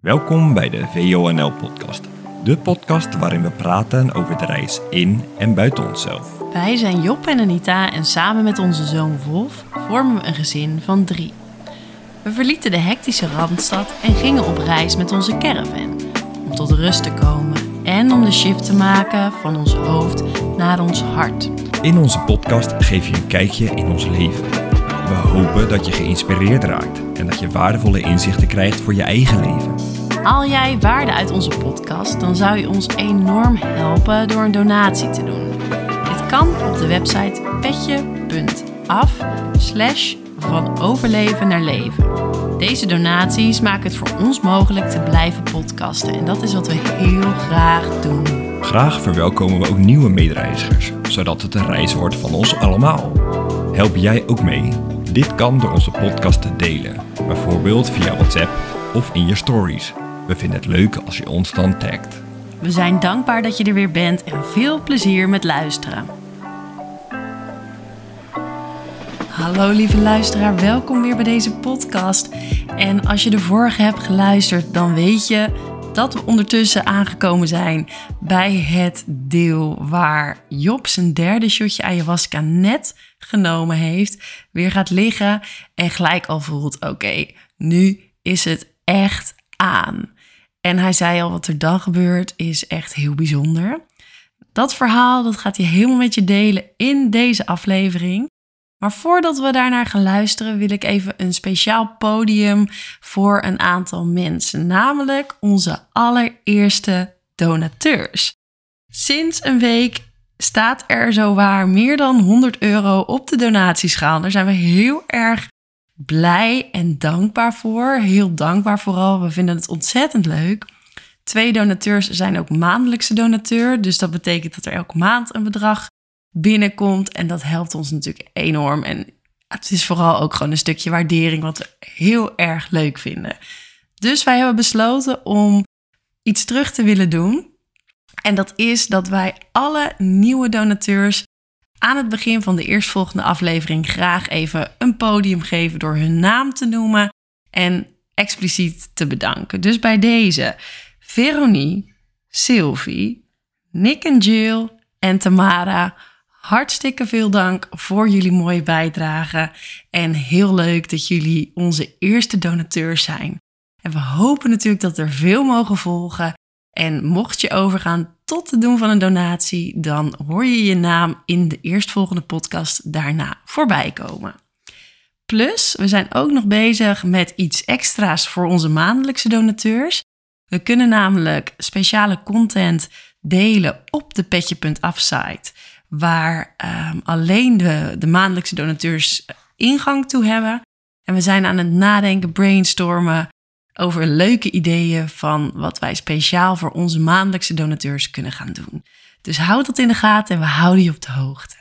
Welkom bij de VONL-podcast. De podcast waarin we praten over de reis in en buiten onszelf. Wij zijn Job en Anita en samen met onze zoon Wolf vormen we een gezin van drie. We verlieten de hectische Randstad en gingen op reis met onze caravan. Om tot rust te komen en om de shift te maken van ons hoofd naar ons hart. In onze podcast geef je een kijkje in ons leven. We hopen dat je geïnspireerd raakt en dat je waardevolle inzichten krijgt voor je eigen leven. Haal jij waarde uit onze podcast, dan zou je ons enorm helpen door een donatie te doen. Dit kan op de website petje.af slash van overleven naar leven. Deze donaties maken het voor ons mogelijk te blijven podcasten en dat is wat we heel graag doen. Graag verwelkomen we ook nieuwe medereizigers, zodat het een reis wordt van ons allemaal. Help jij ook mee? Dit kan door onze podcast te delen, bijvoorbeeld via WhatsApp of in je stories. We vinden het leuk als je ons dan tagt. We zijn dankbaar dat je er weer bent en veel plezier met luisteren. Hallo lieve luisteraar, welkom weer bij deze podcast. En als je de vorige hebt geluisterd, dan weet je dat we ondertussen aangekomen zijn bij het deel waar Job zijn derde shotje ayahuasca net genomen heeft, weer gaat liggen en gelijk al voelt: oké, nu is het echt aan. En hij zei al, wat er dan gebeurt is echt heel bijzonder. Dat verhaal dat gaat hij helemaal met je delen in deze aflevering. Maar voordat we daarnaar gaan luisteren, wil ik even een speciaal podium voor een aantal mensen, namelijk onze allereerste donateurs. Sinds een week staat er zowaar meer dan 100 euro op de donatieschaal. Daar zijn we heel erg blij en dankbaar voor. Heel dankbaar vooral. We vinden het ontzettend leuk. Twee donateurs zijn ook maandelijkse donateur. Dus dat betekent dat er elke maand een bedrag binnenkomt. En dat helpt ons natuurlijk enorm. En het is vooral ook gewoon een stukje waardering wat we heel erg leuk vinden. Dus wij hebben besloten om iets terug te willen doen. En dat is dat wij alle nieuwe donateurs aan het begin van de eerstvolgende aflevering graag even een podium geven door hun naam te noemen en expliciet te bedanken. Dus bij deze Veronie, Sylvie, Nick en Jill en Tamara. Hartstikke veel dank voor jullie mooie bijdrage. En heel leuk dat jullie onze eerste donateurs zijn. En we hopen natuurlijk dat er veel mogen volgen. En mocht je overgaan tot het doen van een donatie, dan hoor je je naam in de eerstvolgende podcast daarna voorbij komen. Plus, we zijn ook nog bezig met iets extra's voor onze maandelijkse donateurs. We kunnen namelijk speciale content delen op de petje.af site, waar um, alleen de, de maandelijkse donateurs ingang toe hebben. En we zijn aan het nadenken, brainstormen over leuke ideeën van wat wij speciaal voor onze maandelijkse donateurs kunnen gaan doen. Dus houd dat in de gaten en we houden je op de hoogte.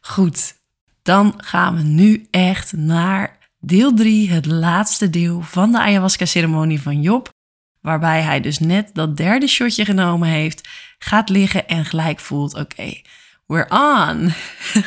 Goed, dan gaan we nu echt naar deel 3, het laatste deel van de ayahuasca-ceremonie van Job. Waarbij hij dus net dat derde shotje genomen heeft, gaat liggen en gelijk voelt: oké, we're on.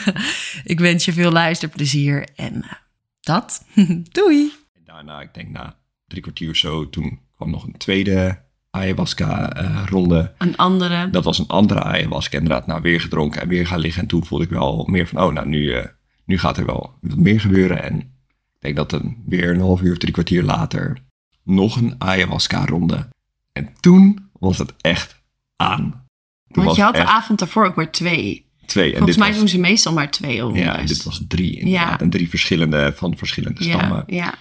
ik wens je veel luisterplezier en uh, dat. Doei. Daarna, ik denk na drie kwartier zo, toen kwam nog een tweede ayahuasca-ronde. een andere. Dat was een andere ayahuasca, inderdaad, nou weer gedronken en weer gaan liggen. En toen voelde ik wel meer van, oh, nou, nu, uh, nu gaat er wel wat meer gebeuren. En ik denk dat een, weer een half uur of drie kwartier later nog een ayahuasca-ronde. En toen was het echt aan. Toen Want je had de avond daarvoor ook maar twee. Twee. Volgens mij was... doen ze meestal maar twee rondes. Ja, en dit was drie inderdaad. Ja. En drie verschillende van verschillende stammen. Ja, ja.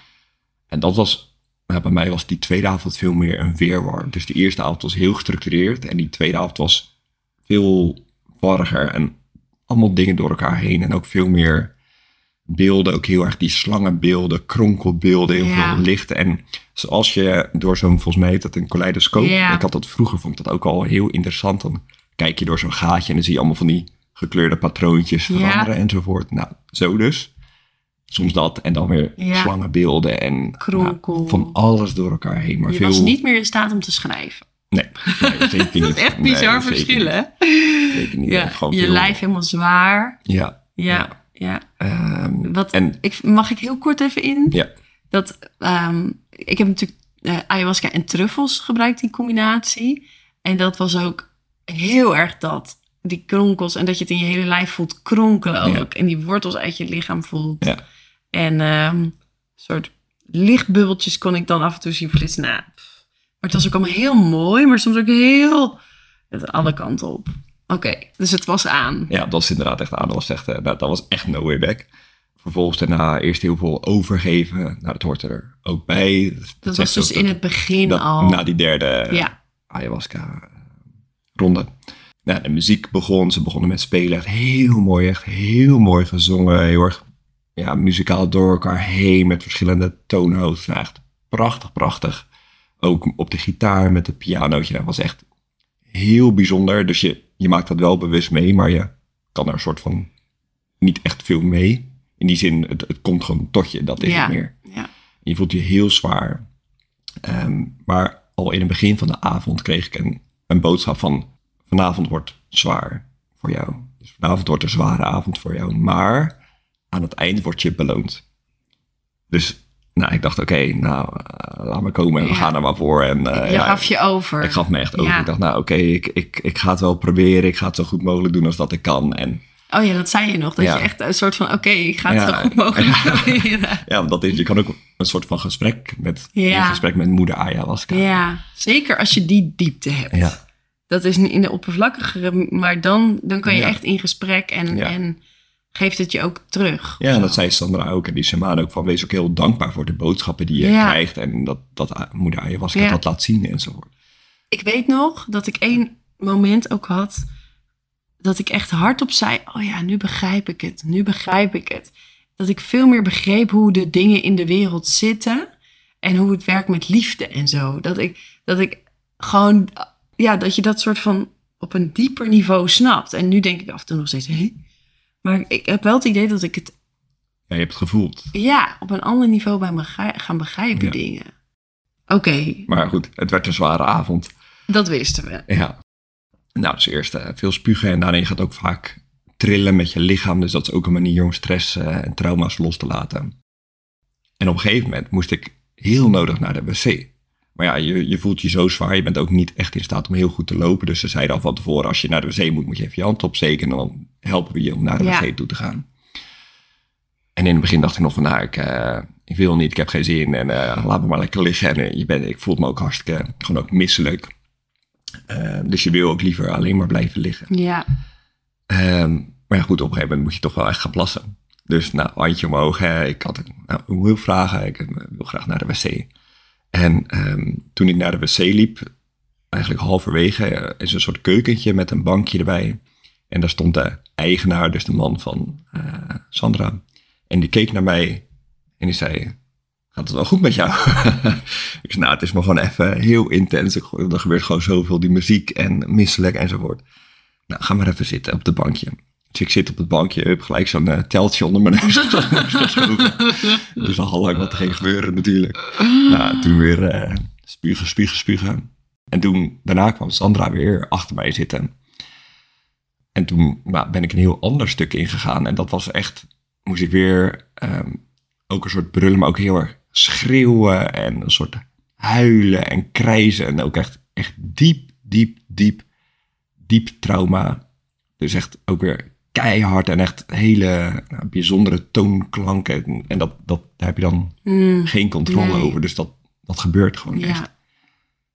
En dat was, nou, bij mij was die tweede avond veel meer een weerwar. Dus de eerste avond was heel gestructureerd. En die tweede avond was veel warriger. En allemaal dingen door elkaar heen. En ook veel meer beelden, ook heel erg die slangenbeelden, kronkelbeelden, heel ja. veel lichten. En zoals je door zo'n, volgens mij heet dat een kaleidoscoop. Ja. Ik had dat vroeger, vond ik dat ook al heel interessant. Dan kijk je door zo'n gaatje en dan zie je allemaal van die gekleurde patroontjes veranderen ja. enzovoort. Nou, zo dus. Soms dat en dan weer slangenbeelden en Kronkel. Van alles door elkaar heen. Maar je veel... was niet meer in staat om te schrijven. Nee, nee zeker niet. dat is echt bizar nee, verschil, hè? Zeker niet. Ja, je veel... lijf helemaal zwaar. Ja. Ja. Ja. Um, Wat, en, ik, mag ik heel kort even in? Ja. Dat, um, ik heb natuurlijk eh, ayahuasca en truffels gebruikt, die combinatie. En dat was ook heel erg dat. Die kronkels en dat je het in je hele lijf voelt kronkelen ook. En die wortels uit je lichaam voelt. Ja. En ehm soort lichtbubbeltjes kon ik dan af en toe zien flitsen. Nou, maar het was ook allemaal heel mooi, maar soms ook heel het alle kanten op. Oké, dus het was aan. Ja, dat is inderdaad echt aan. Dat was echt, eh, nou, dat was echt no way back. Vervolgens daarna eerst heel veel overgeven. Nou, dat hoort er ook bij. Dat was dus in het begin dat- al. Na die derde Ja, ayahuasca-ronde. Nou, de muziek begon. Ze begonnen met spelen. Echt heel mooi. Echt heel mooi gezongen. Heel erg ja, muzikaal door elkaar heen. Met verschillende toonhoogten. Nou, echt prachtig, prachtig. Ook op de gitaar met het pianootje. Dat was echt heel bijzonder. Dus je, je maakt dat wel bewust mee. Maar je kan er een soort van niet echt veel mee. In die zin, het, het komt gewoon tot je. Dat is ja, het meer. ja. Je voelt je heel zwaar. Ehm, maar al in het begin van de avond kreeg ik een, een boodschap van... vanavond wordt zwaar voor jou. Dus vanavond wordt een zware avond voor jou. Maar aan het eind word je beloond. Dus nou, ik dacht, oké, nou, eh, laat me komen en we Ja. gaan er maar voor. En, eh, je ja, gaf je over. ik gaf me echt over. Ja. Ik dacht, nou oké, ik, ik, ik ga het wel proberen. Ik ga het zo goed mogelijk doen als dat ik kan. En Oh ja, dat zei je nog. Dat je echt een soort van, oké, ik ga het zo goed mogelijk proberen. ja, dat is, je kan ook een soort van gesprek met, Ja. een gesprek met moeder ayahuasca. Ja, zeker als je die diepte hebt. Ja. Dat is in de oppervlakkigere, maar dan, dan kan je echt in gesprek en, en geeft het je ook terug. Ja, en dat zei Sandra ook. En die shaman ook van, wees ook heel dankbaar voor de boodschappen die je Ja. krijgt. En dat, dat moeder ayahuasca Ja. dat laat zien enzovoort. Ik weet nog dat ik één moment ook had dat ik echt hardop zei: Oh ja, nu begrijp ik het, nu begrijp ik het. Dat ik veel meer begreep hoe de dingen in de wereld zitten en hoe het werkt met liefde en zo. Dat ik, dat ik gewoon, ja, dat je dat soort van op een dieper niveau snapt. En nu denk ik af en toe nog steeds: hé? Maar ik heb wel het idee dat ik het, Ja, je hebt het gevoeld. ja, op een ander niveau bij me ga, gaan begrijpen Ja. dingen. Oké, Maar goed, het werd een zware avond. dat wisten we. Ja. Nou, dus eerst eh, veel spugen en daarna je gaat ook vaak trillen met je lichaam. Dus dat is ook een manier om stress eh, en trauma's los te laten. En op een gegeven moment moest ik heel nodig naar de wc. Maar ja, je, je voelt je zo zwaar. Je bent ook niet echt in staat om heel goed te lopen. Dus ze zeiden al van tevoren, als je naar de wc moet, moet je even je hand opsteken. En dan helpen we je om naar de Ja. wc toe te gaan. En in het begin dacht ik nog van, nou, ik, eh, ik wil niet, ik heb geen zin. En eh, laat me maar lekker liggen. En eh, je bent, ik voel me ook hartstikke, gewoon ook misselijk. Dus je wil ook liever alleen maar blijven liggen. Ja, Ehm, maar ja, goed, op een gegeven moment moet je toch wel echt gaan plassen. Dus nou, handje omhoog. Hè. Ik had een nou, een hulpvragen. Ik wil graag naar de wc. En ehm, toen ik naar de wc liep, eigenlijk halverwege, is een soort keukentje met een bankje erbij. En daar stond de eigenaar, dus de man van eh, Sandra. En die keek naar mij en die zei, gaat het wel goed met jou? ik zei, nou, het is maar gewoon even heel intens. Er gebeurt gewoon zoveel, die muziek en misselijk enzovoort. Nou, ga maar even zitten op het bankje. Dus ik zit op het bankje, heb gelijk zo'n eh, teltje onder mijn neus. Dus al lang wat er ging gebeuren natuurlijk. Nou, toen weer eh, spugen, spugen, spugen. En toen, daarna kwam Sandra weer achter mij zitten. En toen nou, ben ik een heel ander stuk ingegaan. En dat was echt, moest ik weer ehm, ook een soort brullen, maar ook heel erg schreeuwen. En een soort huilen en krijzen. En ook echt, echt diep, diep, diep, diep trauma. Dus echt ook weer keihard en echt hele nou, bijzondere toonklanken. En, en dat, dat, daar heb je dan Mm, geen controle Nee. over. Dus dat, dat gebeurt gewoon echt. ja.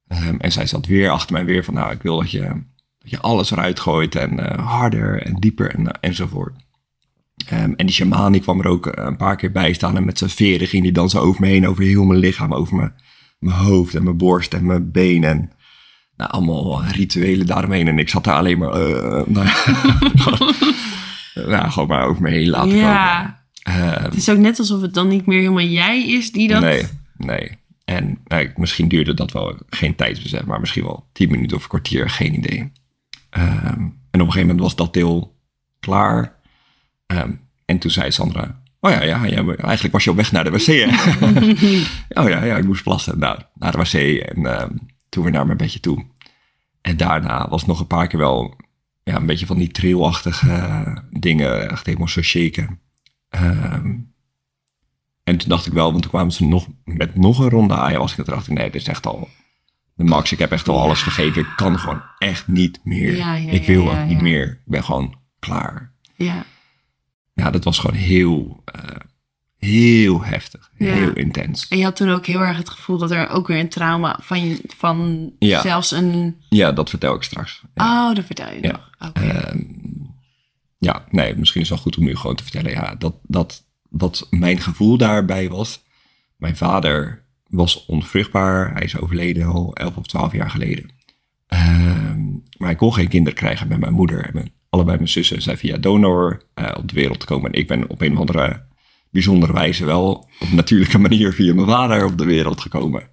Ehm, en zij zat weer achter mij weer van, nou, ik wil dat je, dat je alles eruit gooit en eh, harder en dieper en, eh, enzovoort. Ehm, en die shaman die kwam er ook eh, een paar keer bij staan en met zijn veren ging die dan zo over me heen, over heel mijn lichaam, over mijn, mijn hoofd en mijn borst en mijn benen. En, nou, allemaal rituelen daaromheen. En ik zat daar alleen maar, nou, gewoon, nou, gewoon maar over me heen laten komen. Ja, Ehm, het is ook net alsof het dan niet meer helemaal jij is die dat... Nee, nee. En nou, misschien duurde dat wel geen tijdsbesef, maar misschien wel tien minuten of een kwartier, geen idee. Ehm, en op een gegeven moment was dat deel klaar. Ehm, en toen zei Sandra, oh ja, ja, eigenlijk was je op weg naar de wc. Oh ja, ja, ik moest plassen. Nou, naar de wc en ehm, toen weer naar mijn bedje toe. En daarna was nog een paar keer wel ja, een beetje van die trilachtige dingen, echt helemaal zo shaken. En toen dacht ik wel, want toen kwamen ze nog met nog een ronde. Toen dacht ik, nee, dit is echt al de max. Ik heb echt al alles gegeven. Ik kan gewoon echt niet meer. Ja, ja, ik wil ook niet meer. Ik ben gewoon klaar. Ja. Ja, dat was gewoon heel, eh, heel heftig. Heel intens. En je had toen ook heel erg het gevoel dat er ook weer een trauma van, je, van zelfs een... Ja, dat vertel ik straks. Ja. Oh, dat vertel je Ja. nog. Oké. Ehm, ja, nee, misschien is het wel goed om nu gewoon te vertellen. Ja, dat, dat, wat mijn gevoel daarbij was. Mijn vader was onvruchtbaar. Hij is overleden al 11 of 12 jaar geleden. Ehm, maar hij kon geen kinderen krijgen met mijn moeder. En allebei mijn zussen zijn via donor eh, op de wereld gekomen. En ik ben op een of andere bijzondere wijze wel op natuurlijke manier via mijn vader op de wereld gekomen.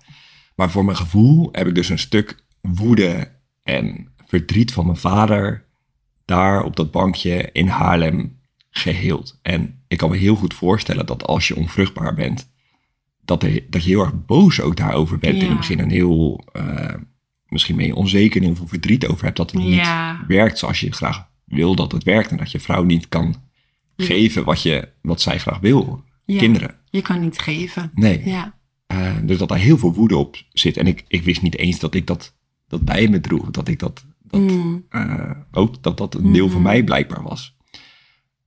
Maar voor mijn gevoel heb ik dus een stuk woede en verdriet van mijn vader daar op dat bankje in Haarlem geheeld. En ik kan me heel goed voorstellen dat als je onvruchtbaar bent, dat, er, dat je heel erg boos ook daarover bent. Ja. In het begin een heel, eh, misschien ben je onzeker en heel veel verdriet over hebt dat het Ja. niet werkt zoals je graag wil dat het werkt. En dat je vrouw niet kan geven wat, je, wat zij graag wil. Kinderen. Je kan niet geven. Nee. Ja. Eh, dus dat daar heel veel woede op zit. En ik, ik wist niet eens dat ik dat, dat bij me droeg. Dat ik dat, dat Mm. eh, ook dat dat een deel van Mhm. mij blijkbaar was.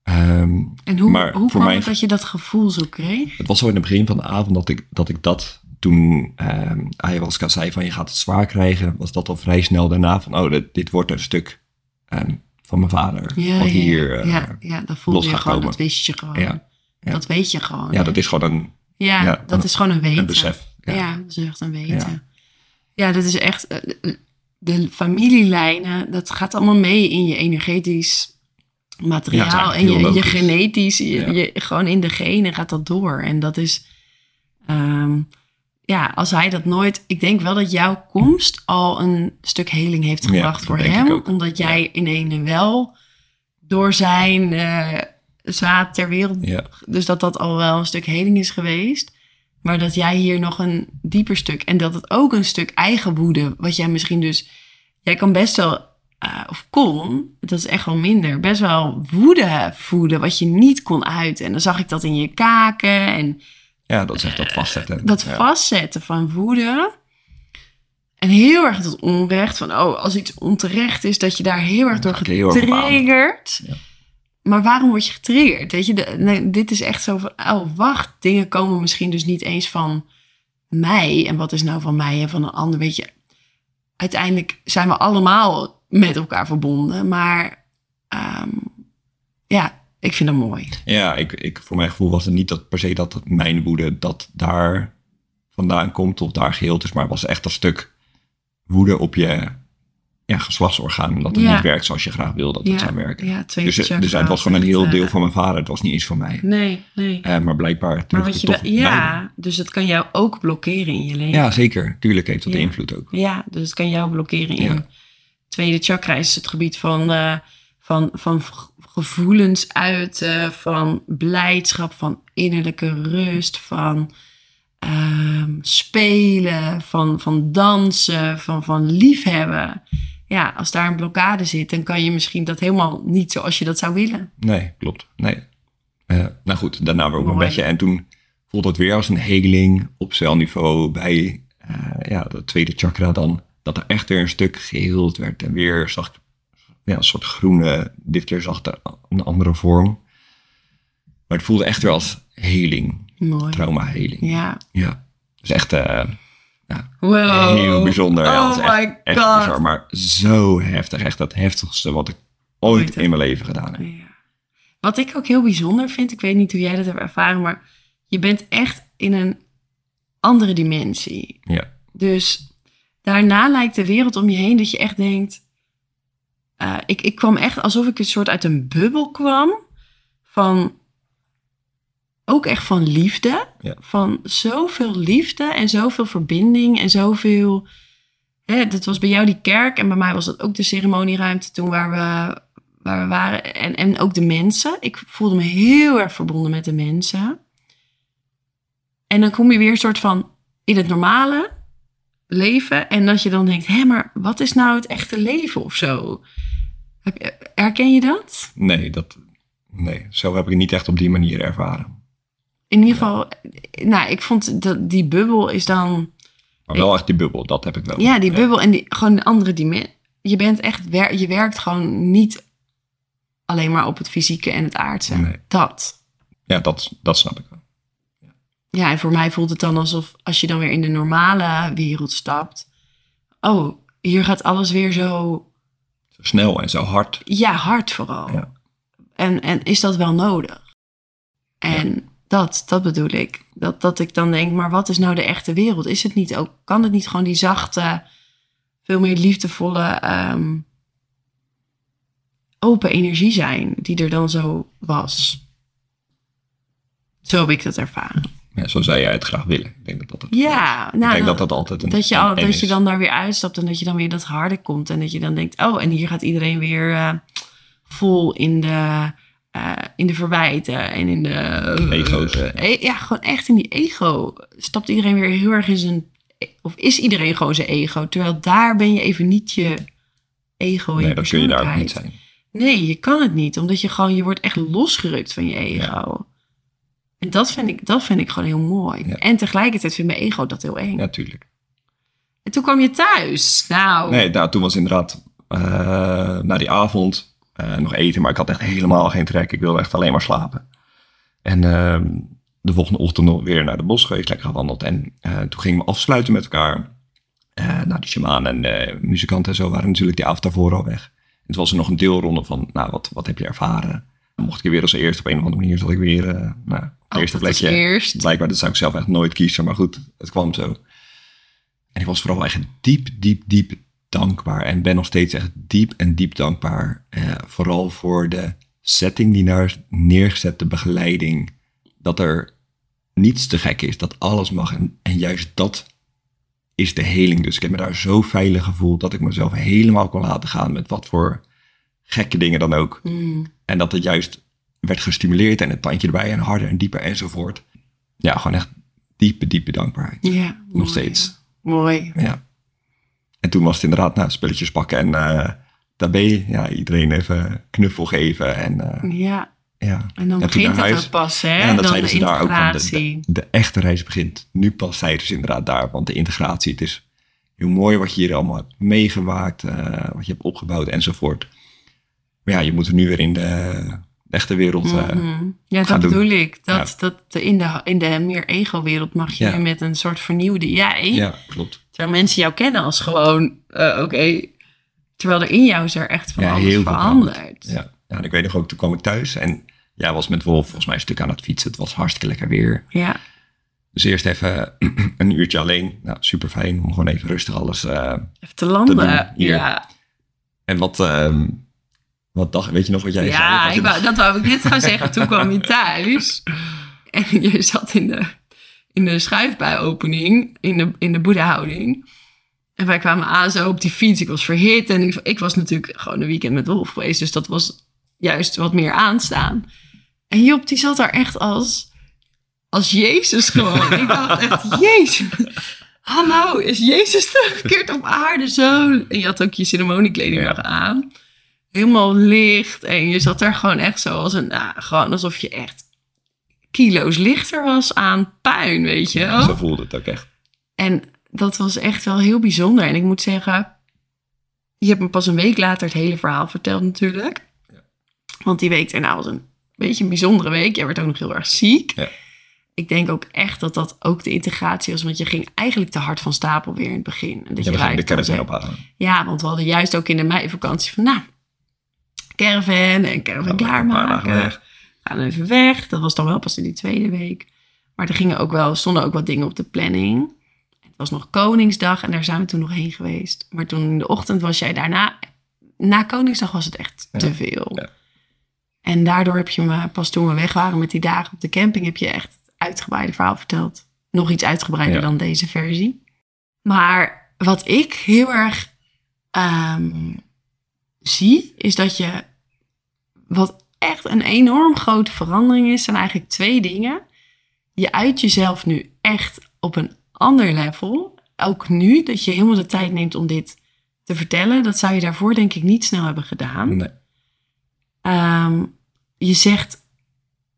Ehm, En hoe, Maar hoe kwam mij- het dat je dat gevoel zo kreeg? het was zo in het begin van de avond dat ik dat, ik dat toen ehm ayahuasca zei van je gaat het zwaar krijgen, was dat al vrij snel daarna van oh, dit, dit wordt een stuk ehm, van mijn vader. Ja, wat ja, hier, ja. eh, ja, ja, dat voelde los je gaat gewoon. komen. Dat wist je gewoon. Ja, ja. Dat weet je gewoon. ja, hè? dat is gewoon een, Ja, dat een- is gewoon een weten. een besef. Ja. Dat is echt een weten. Ja, dat is echt... eh, de familielijnen, dat gaat allemaal mee in je energetisch materiaal. en je, genetisch, je, gewoon in de genen gaat dat door. En dat is... ehm, ja, als hij dat nooit... Ik denk wel dat jouw komst al een stuk heling heeft gebracht voor hem. Omdat jij in ene wel door zijn zaad ter wereld Ja, dus dat dat al wel een stuk heling is geweest. Maar dat jij hier nog een dieper stuk. En dat het ook een stuk eigen woede. Wat jij misschien dus. Jij kan best wel. Eh, of kon. Dat is echt wel minder. Best wel woede voeden. Wat je niet kon uiten. En dan zag ik dat in je kaken. En ja, dat is echt dat vastzetten. dat ja. vastzetten van woede. En heel erg dat onrecht. Van oh, als iets onterecht is. Dat je daar heel erg door getriggerd. Ja. Maar waarom word je getriggerd? Weet je, de- nee, dit is echt zo van, oh wacht, dingen komen misschien dus niet eens van mij. En wat is nou van mij en van een ander? Weet je, uiteindelijk zijn we allemaal met elkaar verbonden. Maar ehm, ja, ik vind dat mooi. Ja, ik, ik, voor mijn gevoel was het niet dat per se dat het mijn woede dat daar vandaan komt of daar geheeld is, maar het was echt een stuk woede op je ja, geslachtsorgaan. Dat het Ja. niet werkt zoals je graag wil dat het ja, zou werken. Ja, Dus, chakra dus het was gewoon een heel eh, deel van mijn vader. Het was niet eens van mij. Nee, nee. Eh, maar blijkbaar maar terug wat je toch ja, dus dat kan jou ook blokkeren in je leven. Ja, zeker. Tuurlijk heeft dat invloed ook. Ja, dus het kan jou blokkeren in. Tweede chakra is het gebied van, eh, van, van gevoelens uiten, van blijdschap, van innerlijke rust, van ehm, spelen, van, van dansen, van, van liefhebben. Ja, als daar een blokkade zit, dan kan je misschien dat helemaal niet zoals je dat zou willen. Nee, klopt. Nee. Eh, nou goed, daarna weer mijn Mooi. bedje. En toen voelde het weer als een heling op celniveau bij eh, ja, de tweede chakra dan. Dat er echt weer een stuk geheeld werd. En weer zag ik ja, een soort groene, dit keer zag er een andere vorm. Maar het voelde echt weer als heling, Mooi. trauma-heling. Ja. Ja. Dus echt eh, Wow. heel bijzonder. ja, Oh is echt, my echt god. bizar, maar zo heftig. Echt het heftigste wat ik ooit in mijn leven gedaan heb. Ja. Wat ik ook heel bijzonder vind, ik weet niet hoe jij dat hebt ervaren, maar je bent echt in een andere dimensie. Ja. Dus daarna lijkt de wereld om je heen dat je echt denkt. eh, ik, ik kwam echt alsof ik een soort uit een bubbel kwam. Van. Ook echt van liefde. Ja. Van zoveel liefde en zoveel verbinding en zoveel. Hè, dat was bij jou die kerk en bij mij was dat ook de ceremonieruimte toen waar we, waar we waren. En, en ook de mensen. Ik voelde me heel erg verbonden met de mensen. En dan kom je weer een soort van in het normale leven. En dat je dan denkt, hé, maar wat is nou het echte leven of zo? Herken je dat? Nee, dat, nee, zo heb ik het niet echt op die manier ervaren. in ieder geval, nou, ik vond dat die bubbel is dan, Maar wel echt die bubbel, dat heb ik wel. ja, die bubbel en die, gewoon andere dimensie. Je bent echt, wer, je werkt gewoon niet alleen maar op het fysieke en het aardse. Nee. Dat. Ja, dat, dat snap ik wel. Ja, en voor mij voelt het dan alsof als je dan weer in de normale wereld stapt. Oh, hier gaat alles weer zo, Zo snel en zo hard. ja, hard vooral. Ja. En, en is dat wel nodig? En dat, dat bedoel ik. Dat, dat ik dan denk, maar wat is nou de echte wereld? Is het niet ook, kan het niet gewoon die zachte, veel meer liefdevolle, ehm, open energie zijn die er dan zo was? Zo heb ik dat ervaren. Ja, zo zou jij het graag willen. Ik denk dat dat het Ja, Ik nou, denk dat dat, dat altijd een dat, je, al, dat je dan daar weer uitstapt en dat je dan weer dat harde komt. En dat je dan denkt, oh, en hier gaat iedereen weer eh, vol in de, eh, in de verwijten en in de... Ego's. eh, e- ja, gewoon echt in die ego. Stapt iedereen weer heel erg in zijn... Of is iedereen gewoon zijn ego? Terwijl daar ben je even niet je ego in Nee, dan kun je daar ook niet zijn. Nee, je kan het niet. Omdat je gewoon, je wordt echt losgerukt van je ego. En dat vind, ik, dat vind ik gewoon heel mooi. Ja. En tegelijkertijd vind mijn ego dat heel eng. Natuurlijk. En toen kwam je thuis. Nou, Nee, nou, toen was inderdaad eh, na die avond eh, nog eten, maar ik had echt helemaal geen trek. Ik wilde echt alleen maar slapen. En ehm, de volgende ochtend nog weer naar de bos geweest, lekker gewandeld. En eh, toen gingen we afsluiten met elkaar. Nou, die shaman en muzikanten en zo waren natuurlijk die avond daarvoor al weg. En toen was er nog een deelronde van, nou, wat, wat heb je ervaren? Dan mocht ik weer als eerste op een of andere manier, zat ik weer nou, oh, eerste plekje. eerst. Blijkbaar, dat zou ik zelf echt nooit kiezen, maar goed, het kwam zo. En ik was vooral echt diep, diep, diep dankbaar. En ben nog steeds echt diep en diep dankbaar. Eh, vooral voor de setting die daar neergezet, de begeleiding. Dat er niets te gek is, dat alles mag. En, en juist dat is de heling. Dus ik heb me daar zo veilig gevoeld dat ik mezelf helemaal kon laten gaan met wat voor gekke dingen dan ook. Mm, En dat het juist werd gestimuleerd en het tandje erbij en harder en dieper enzovoort. Ja, gewoon echt diepe, diepe dankbaarheid. ja, Nog mooi. steeds. Mooi. Ja. En toen was het inderdaad, nou, spulletjes pakken en eh daarbij ja, iedereen even knuffel geven. En eh, Ja, ja. en dan Ja, begint het ook pas, hè? Ja, en dat dan zeiden de ze daar ook van. De, de, de echte reis begint nu pas, zeiden ze inderdaad daar. Want de integratie, het is heel mooi wat je hier allemaal hebt meegemaakt, eh, wat je hebt opgebouwd enzovoort. Maar ja, je moet er nu weer in de echte wereld. Mhm. Ja, dat doen. bedoel ik. Dat, dat in, de, in de meer ego-wereld mag je Ja. met een soort vernieuwde jij. ja, klopt. Terwijl mensen jou kennen als gewoon, eh, oké. Terwijl er in jou is er echt van Ja, alles heel veranderd. Ja. ja, en ik weet nog ook, toen kwam ik thuis en jij was met Wolf volgens mij een stuk aan het fietsen. Het was hartstikke lekker weer. Ja. Dus eerst even een uurtje alleen. Nou, super fijn om gewoon even rustig alles. eh, even te landen. Te ja, en wat, ehm, wat dacht, weet je nog wat jij zei? ja ik wou, dat wou ik net gaan zeggen. Toen kwam je thuis en je zat in de, in de schuifbuiopening, in de, in de boeddhahouding. En wij kwamen aan zo op die fiets. Ik was verhit en ik, ik was natuurlijk gewoon een weekend met Wolf geweest. Dus dat was juist wat meer aanstaan. En Job, die zat daar echt als, als Jezus gewoon. ik dacht echt, Jezus. Hallo, is Jezus teruggekeerd op aarde zo? En je had ook je ceremoniekleding nog aan. Helemaal licht. En je zat daar gewoon echt zo als een... Nou, gewoon alsof je echt kilo's lichter was aan puin, weet je wel? Zo voelde het ook echt. En dat was echt wel heel bijzonder. En ik moet zeggen, je hebt me pas een week later het hele verhaal verteld natuurlijk. Want die week daarna was een beetje een bijzondere week. Jij werd ook nog heel erg ziek. Ja. Ik denk ook echt dat dat ook de integratie was. Want je ging eigenlijk te hard van stapel weer in het begin. En dat Ja, we gingen de zo- ophalen. Ja, want we hadden juist ook in de meivakantie van... Nou, caravan en caravan klaarmaken weg. gaan even weg. Dat was dan wel pas in die tweede week. Maar er gingen ook wel, stonden ook wat dingen op de planning. Het was nog Koningsdag en daar zijn we toen nog heen geweest. Maar toen in de ochtend was jij daarna... Na Koningsdag was het echt Ja, te veel. ja. En daardoor heb je me, pas toen we weg waren met die dagen op de camping... heb je echt het uitgebreide verhaal verteld. Nog iets uitgebreider Ja. dan deze versie. Maar wat ik heel erg ehm, zie, is dat je... Wat echt een enorm grote verandering is, zijn eigenlijk twee dingen. Je uit jezelf nu echt op een ander level. Ook nu, dat je helemaal de tijd neemt om dit te vertellen. Dat zou je daarvoor denk ik niet snel hebben gedaan. Nee. Ehm, je zegt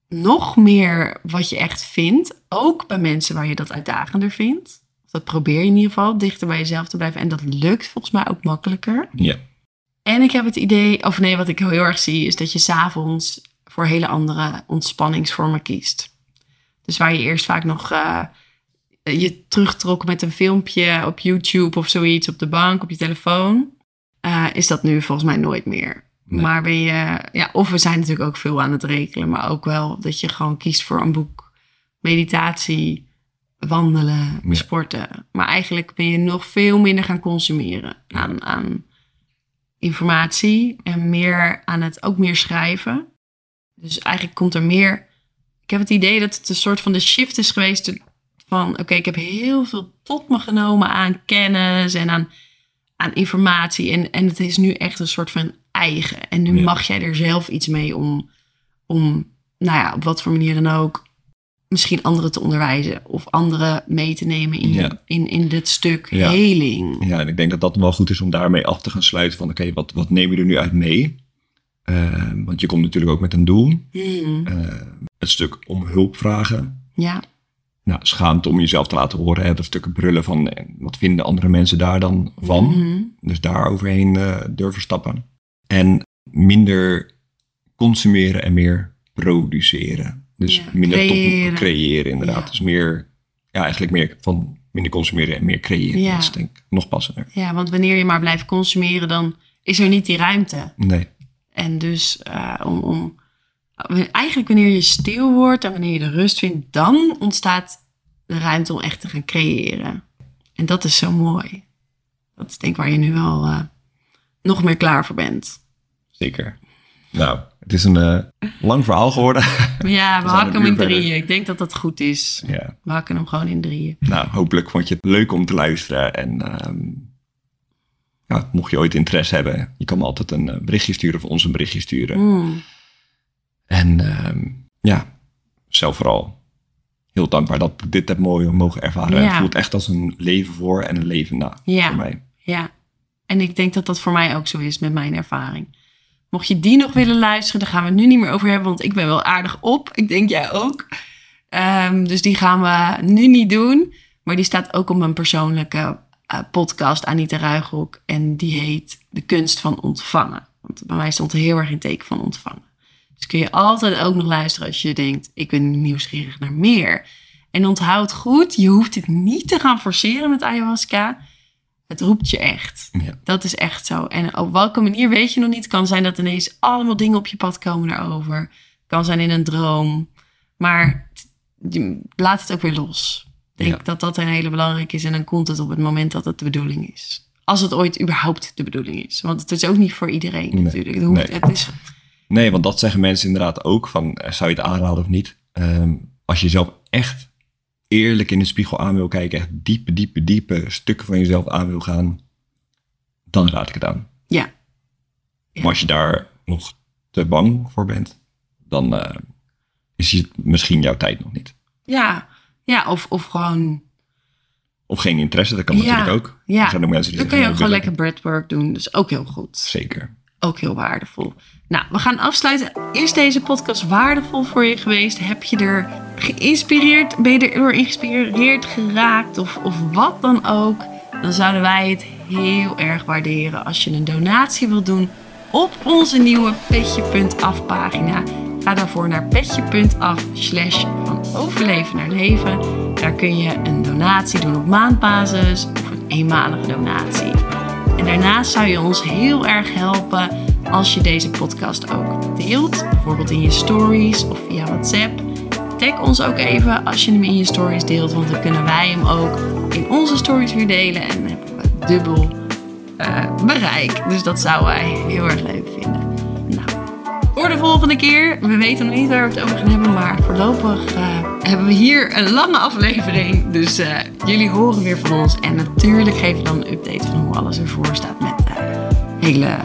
nog meer wat je echt vindt. Ook bij mensen waar je dat uitdagender vindt. Dat probeer je in ieder geval dichter bij jezelf te blijven. En dat lukt volgens mij ook makkelijker. Ja. En ik heb het idee, of nee, wat ik heel erg zie, is dat je s'avonds voor hele andere ontspanningsvormen kiest. Dus waar je eerst vaak nog uh, je terugtrok met een filmpje op YouTube of zoiets op de bank, op je telefoon, uh, is dat nu volgens mij nooit meer. Nee. Maar ben je, ja, of we zijn natuurlijk ook veel aan het rekenen, maar ook wel dat je gewoon kiest voor een boek, meditatie, wandelen, Ja. sporten. Maar eigenlijk ben je nog veel minder gaan consumeren aan, aan informatie en meer aan het ook meer schrijven. Dus eigenlijk komt er meer. Ik heb het idee dat het een soort van de shift is geweest van oké, ik heb heel veel tot me genomen aan kennis en aan, aan informatie. En, en het is nu echt een soort van eigen. En nu Ja. mag jij er zelf iets mee om, om, nou ja, op wat voor manier dan ook, misschien anderen te onderwijzen of anderen mee te nemen in, Ja. in, in dit stuk Ja. heling. Ja, en ik denk dat dat wel goed is om daarmee af te gaan sluiten van oké, wat, wat neem je er nu uit mee? Eh, want je komt natuurlijk ook met een doel. Hmm. Eh, het stuk om hulp vragen. Ja, Nou, schaamte om jezelf te laten horen. Hè? Dat stuk brullen van eh, wat vinden andere mensen daar dan van? Mhm. Dus daar overheen durven stappen. En minder consumeren en meer produceren. Dus Ja, minder creëren. creëren inderdaad. Ja. Dus meer, ja, eigenlijk meer van minder consumeren en meer creëren. Ja. Dat is denk ik nog passender. ja, want wanneer je maar blijft consumeren, dan is er niet die ruimte. Nee, En dus eh, om, om, eigenlijk wanneer je stil wordt en wanneer je de rust vindt, dan ontstaat de ruimte om echt te gaan creëren. En dat is zo mooi. Dat is denk ik waar je nu wel eh, nog meer klaar voor bent. zeker. Nou, het is een eh, lang verhaal geworden. Ja, we hakken hem in verder. drieën. Ik denk dat dat goed is. ja. We hakken hem gewoon in drieën. Nou, hopelijk vond je het leuk om te luisteren. En ehm, ja, mocht je ooit interesse hebben, je kan me altijd een eh, berichtje sturen of ons een berichtje sturen. Mm. En ehm, ja, zelf vooral heel dankbaar dat ik dit heb mooi mogen ervaren. Ja. Het voelt echt als een leven voor en een leven na Ja. voor mij. Ja, en ik denk dat dat voor mij ook zo is met mijn ervaring. Mocht je die nog willen luisteren, daar gaan we het nu niet meer over hebben, want ik ben wel aardig op. Ik denk jij ook. Ehm, dus die gaan we nu niet doen. Maar die staat ook op mijn persoonlijke eh, podcast, Anita Ruigrok. En die heet De Kunst van Ontvangen. Want bij mij stond er heel erg in teken van ontvangen. Dus kun je altijd ook nog luisteren als je denkt, ik ben nieuwsgierig naar meer. En onthoud goed, je hoeft dit niet te gaan forceren met ayahuasca. Het roept je echt. Ja. Dat is echt zo. En op welke manier weet je nog niet. Kan zijn dat ineens allemaal dingen op je pad komen daarover. Kan zijn in een droom. Maar laat het ook weer los. Ik denk Ja. dat dat een hele belangrijke is. En dan komt het op het moment dat het de bedoeling is. Als het ooit überhaupt de bedoeling is. Want het is ook niet voor iedereen Nee. natuurlijk. Het, hoeft, Nee. het is, Nee, want dat zeggen mensen inderdaad ook. Van, eh, zou je het aanraden of niet? Ehm, als je jezelf echt eerlijk in de spiegel aan wil kijken. Echt diepe, diepe, diepe stukken van jezelf aan wil gaan. Dan raad ik het aan. ja. Ja. Maar als je daar nog te bang voor bent. Dan eh, is het misschien jouw tijd nog niet. Ja, ja of, of gewoon... Of geen interesse, dat kan Ja, natuurlijk ook. ja. Er zijn ook mensen die Dan kun je ook "Nou, gewoon lekker breathwork doen. Dus ook heel goed. Zeker. ook heel waardevol. Nou, we gaan afsluiten. Is deze podcast waardevol voor je geweest? Heb je er geïnspireerd? Ben je erdoor geïnspireerd geraakt? Of, of wat dan ook? Dan zouden wij het heel erg waarderen als je een donatie wilt doen op onze nieuwe petje.af pagina. Ga daarvoor naar petje.af slash van overleven naar leven. Daar kun je een donatie doen op maandbasis of een eenmalige donatie. En daarnaast zou je ons heel erg helpen als je deze podcast ook deelt. Bijvoorbeeld in je stories of via WhatsApp. Tag ons ook even als je hem in je stories deelt. Want dan kunnen wij hem ook in onze stories weer delen. En dan hebben we dubbel eh, bereik. Dus dat zouden wij heel erg leuk vinden. Nou, voor de volgende keer. We weten nog niet waar we het over gaan hebben. Maar voorlopig eh, hebben we hier een lange aflevering. Dus eh, jullie horen weer van ons. En natuurlijk geven we dan een update van hoe alles ervoor staat. Met hele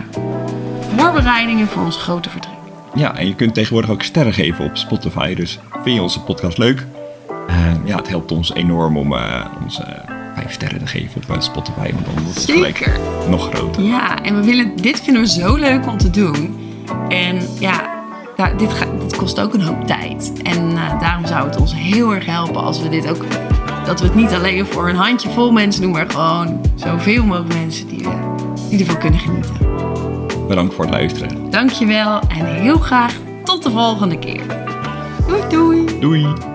voorbereidingen voor ons grote vertrek. Ja, en je kunt tegenwoordig ook sterren geven op Spotify. Dus vind je onze podcast leuk? Ja, het helpt ons enorm om eh, onze eh, vijf sterren te geven op eh, Spotify. Want dan wordt het gelijk nog groter. Ja, en we willen, dit vinden we zo leuk om te doen. En ja, dit, dit, kost ook een hoop tijd. En daarom zou het ons heel erg helpen als we dit ook... Dat we het niet alleen voor een handjevol mensen doen, maar gewoon zoveel mogelijk mensen die, in ieder geval kunnen genieten bedankt voor het luisteren. Dankjewel en heel graag tot de volgende keer. Doei doei. Doei.